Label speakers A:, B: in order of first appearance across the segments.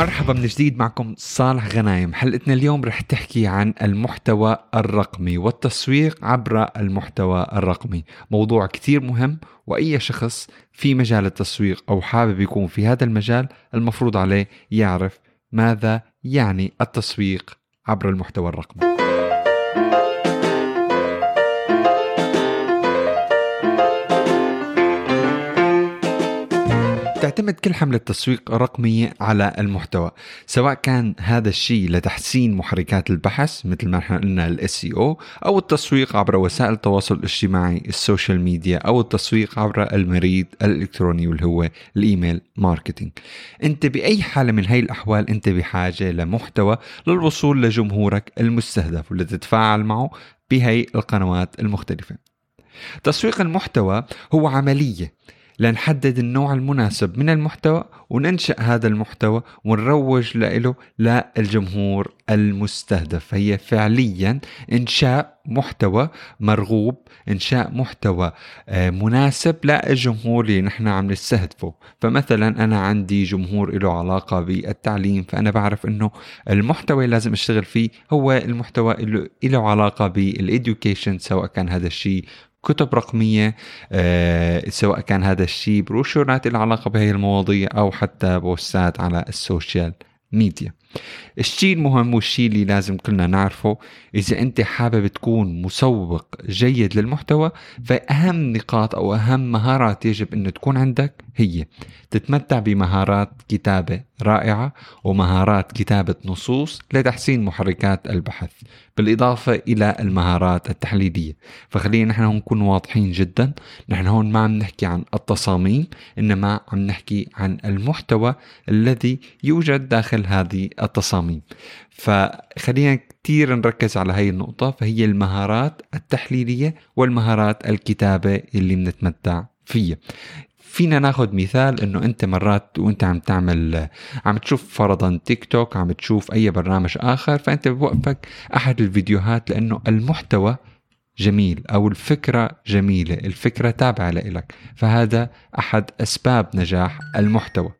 A: مرحبا من جديد معكم صالح غنايم. حلقتنا اليوم رح تحكي عن المحتوى الرقمي والتسويق عبر المحتوى الرقمي. موضوع كتير مهم وأي شخص في مجال التسويق أو حابب يكون في هذا المجال المفروض عليه يعرف ماذا يعني التسويق عبر المحتوى الرقمي. تعتمد كل حملة تسويق رقمية على المحتوى سواء كان هذا الشيء لتحسين محركات البحث مثل ما إحنا قلنا ال SEO أو التسويق عبر وسائل التواصل الاجتماعي ال social media أو التسويق عبر البريد الإلكتروني واللي هو ال email marketing. أنت بأي حالة من هاي الأحوال أنت بحاجة لمحتوى للوصول لجمهورك المستهدف واللي تتفاعل معه بهي القنوات المختلفة. تسويق المحتوى هو عملية لنحدد النوع المناسب من المحتوى وننشأ هذا المحتوى ونروج له للجمهور المستهدف. فهي فعليا إنشاء محتوى مرغوب إنشاء محتوى آه، مناسب للجمهور اللي نحن عم نستهدفه. فمثلا أنا عندي جمهور له علاقة بالتعليم فأنا بعرف أنه المحتوى اللي لازم أشتغل فيه هو المحتوى اللي له علاقة بالإديوكيشن سواء كان هذا الشيء كتب رقمية آه، سواء كان هذا الشيء بروشورات إلها علاقة بهي المواضيع أو حتى بوستات على ال social media. الشيء المهم والشيء اللي لازم كلنا نعرفه إذا أنت حابب تكون مسوق جيد للمحتوى فأهم نقاط أو أهم مهارات يجب أن تكون عندك هي تتمتع بمهارات كتابة رائعة ومهارات كتابة نصوص لتحسين محركات البحث بالإضافة إلى المهارات التحليلية. فخلينا نحن نكون واضحين جدا نحن هون ما عم نحكي عن التصاميم إنما عم نحكي عن المحتوى الذي يوجد داخل هذه التصاميم. فخلينا كثير نركز على هاي النقطة فهي المهارات التحليلية والمهارات الكتابة اللي بنتمتع فيها. فينا ناخذ مثال إنه أنت مرات وأنت عم تعمل عم تشوف فرضا تيك توك عم تشوف أي برنامج آخر فأنت بوقفك أحد الفيديوهات لأنه المحتوى جميل أو الفكرة جميلة الفكرة تابعة لك فهذا أحد أسباب نجاح المحتوى.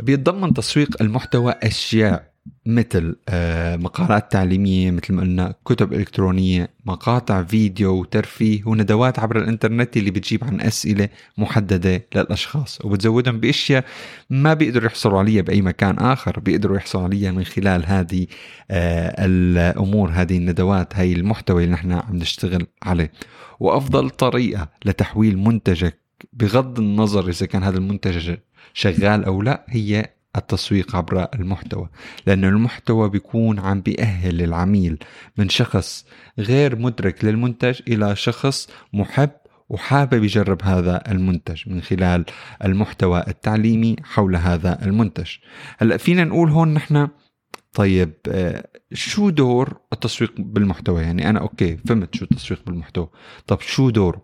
A: بيتضمن تسويق المحتوى أشياء مثل آه، مقالات تعليمية مثل ما قلنا كتب إلكترونية مقاطع فيديو وترفيه وندوات عبر الإنترنت اللي بتجيب عن أسئلة محددة للأشخاص وبتزودهم بأشياء ما بيقدروا يحصلوا عليها بأي مكان آخر بيقدروا يحصلوا عليها من خلال هذه آه، الأمور هذه الندوات هاي المحتوى اللي نحن عم نشتغل عليه. وأفضل طريقة لتحويل منتجك بغض النظر إذا كان هذا المنتج شغال أو لا هي التسويق عبر المحتوى. لأن المحتوى بيكون عم بيأهل العميل من شخص غير مدرك للمنتج إلى شخص محب وحابب يجرب هذا المنتج من خلال المحتوى التعليمي حول هذا المنتج. هلأ فينا نقول هون نحن طيب آه، شو دور التسويق بالمحتوى؟ يعني أنا أوكي فهمت شو التسويق بالمحتوى. طب شو دوره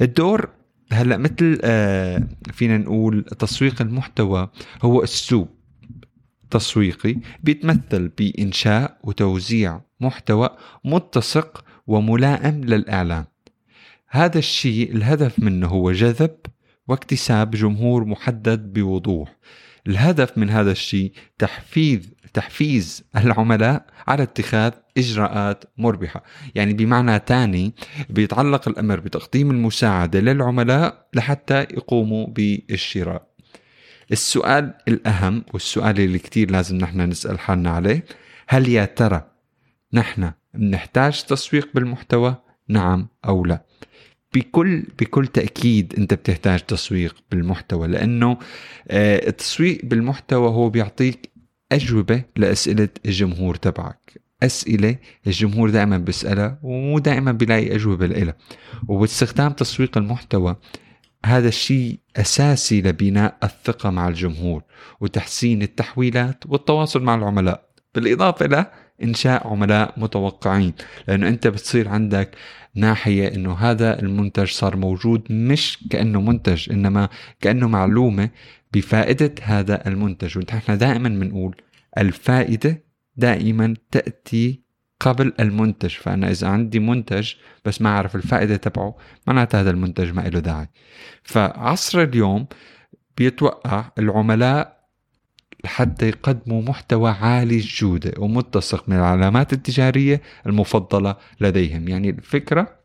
A: الدور هلا مثل آه فينا نقول تسويق المحتوى هو اسلوب تسويقي بيتمثل بإنشاء وتوزيع محتوى متسق وملائم للاعلان هذا الشيء الهدف منه هو جذب واكتساب جمهور محدد بوضوح. الهدف من هذا الشيء تحفيز تحفيز العملاء على اتخاذ إجراءات مربحة، يعني بمعنى ثاني بيتعلق الأمر بتقديم المساعدة للعملاء لحتى يقوموا بالشراء. السؤال الأهم والسؤال اللي كثير لازم نحن نسأل حالنا عليه، هل يا ترى نحن بنحتاج تسويق بالمحتوى؟ نعم أو لا. بكل بكل تأكيد أنت بتحتاج تسويق بالمحتوى لأنه آه، التسويق بالمحتوى هو بيعطيك أجوبة لأسئلة الجمهور تبعك. أسئلة الجمهور دائما بيسألها ومو دائما بيلاقي أجوبة لها وباستخدام تسويق المحتوى هذا الشيء أساسي لبناء الثقة مع الجمهور وتحسين التحويلات والتواصل مع العملاء. بالإضافة إلى إنشاء عملاء متوقعين لأنه أنت بتصير عندك ناحية إنه هذا المنتج صار موجود مش كأنه منتج إنما كأنه معلومة بفائدة هذا المنتج. ونحن دائما بنقول الفائدة دائما تأتي قبل المنتج. فأنا إذا عندي منتج بس ما أعرف الفائدة تبعه معناتها هذا المنتج ما له داعي. فعصر اليوم بيتوقع العملاء لحتى يقدموا محتوى عالي الجودة ومتسق من العلامات التجارية المفضلة لديهم. يعني الفكرة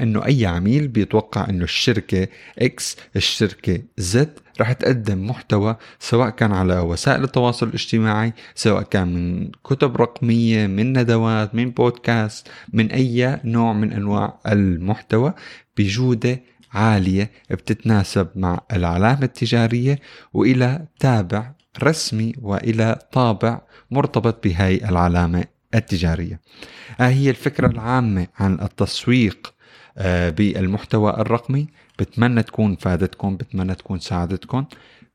A: إنه أي عميل بيتوقع إنه الشركة إكس الشركة زد رح تقدم محتوى سواء كان على وسائل التواصل الاجتماعي سواء كان من كتب رقمية من ندوات من بودكاست من أي نوع من أنواع المحتوى بجودة عالية بتتناسب مع العلامة التجارية وإلى تابع رسمي وإلى طابع مرتبط بهاي العلامة التجارية. آه هي الفكرة العامة عن التسويق آه بالمحتوى الرقمي. بتمنى تكون فادتكم بتمنى تكون ساعدتكم.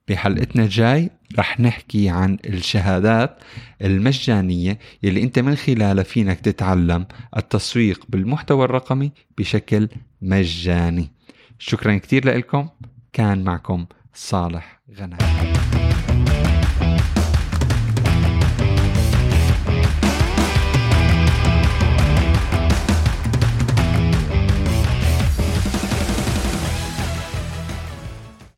A: بحلقتنا الجاي رح نحكي عن الشهادات المجانية يلي أنت من خلالها فينك تتعلم التسويق بالمحتوى الرقمي بشكل مجاني. شكرا كثير لكم كان معكم صالح غنائي.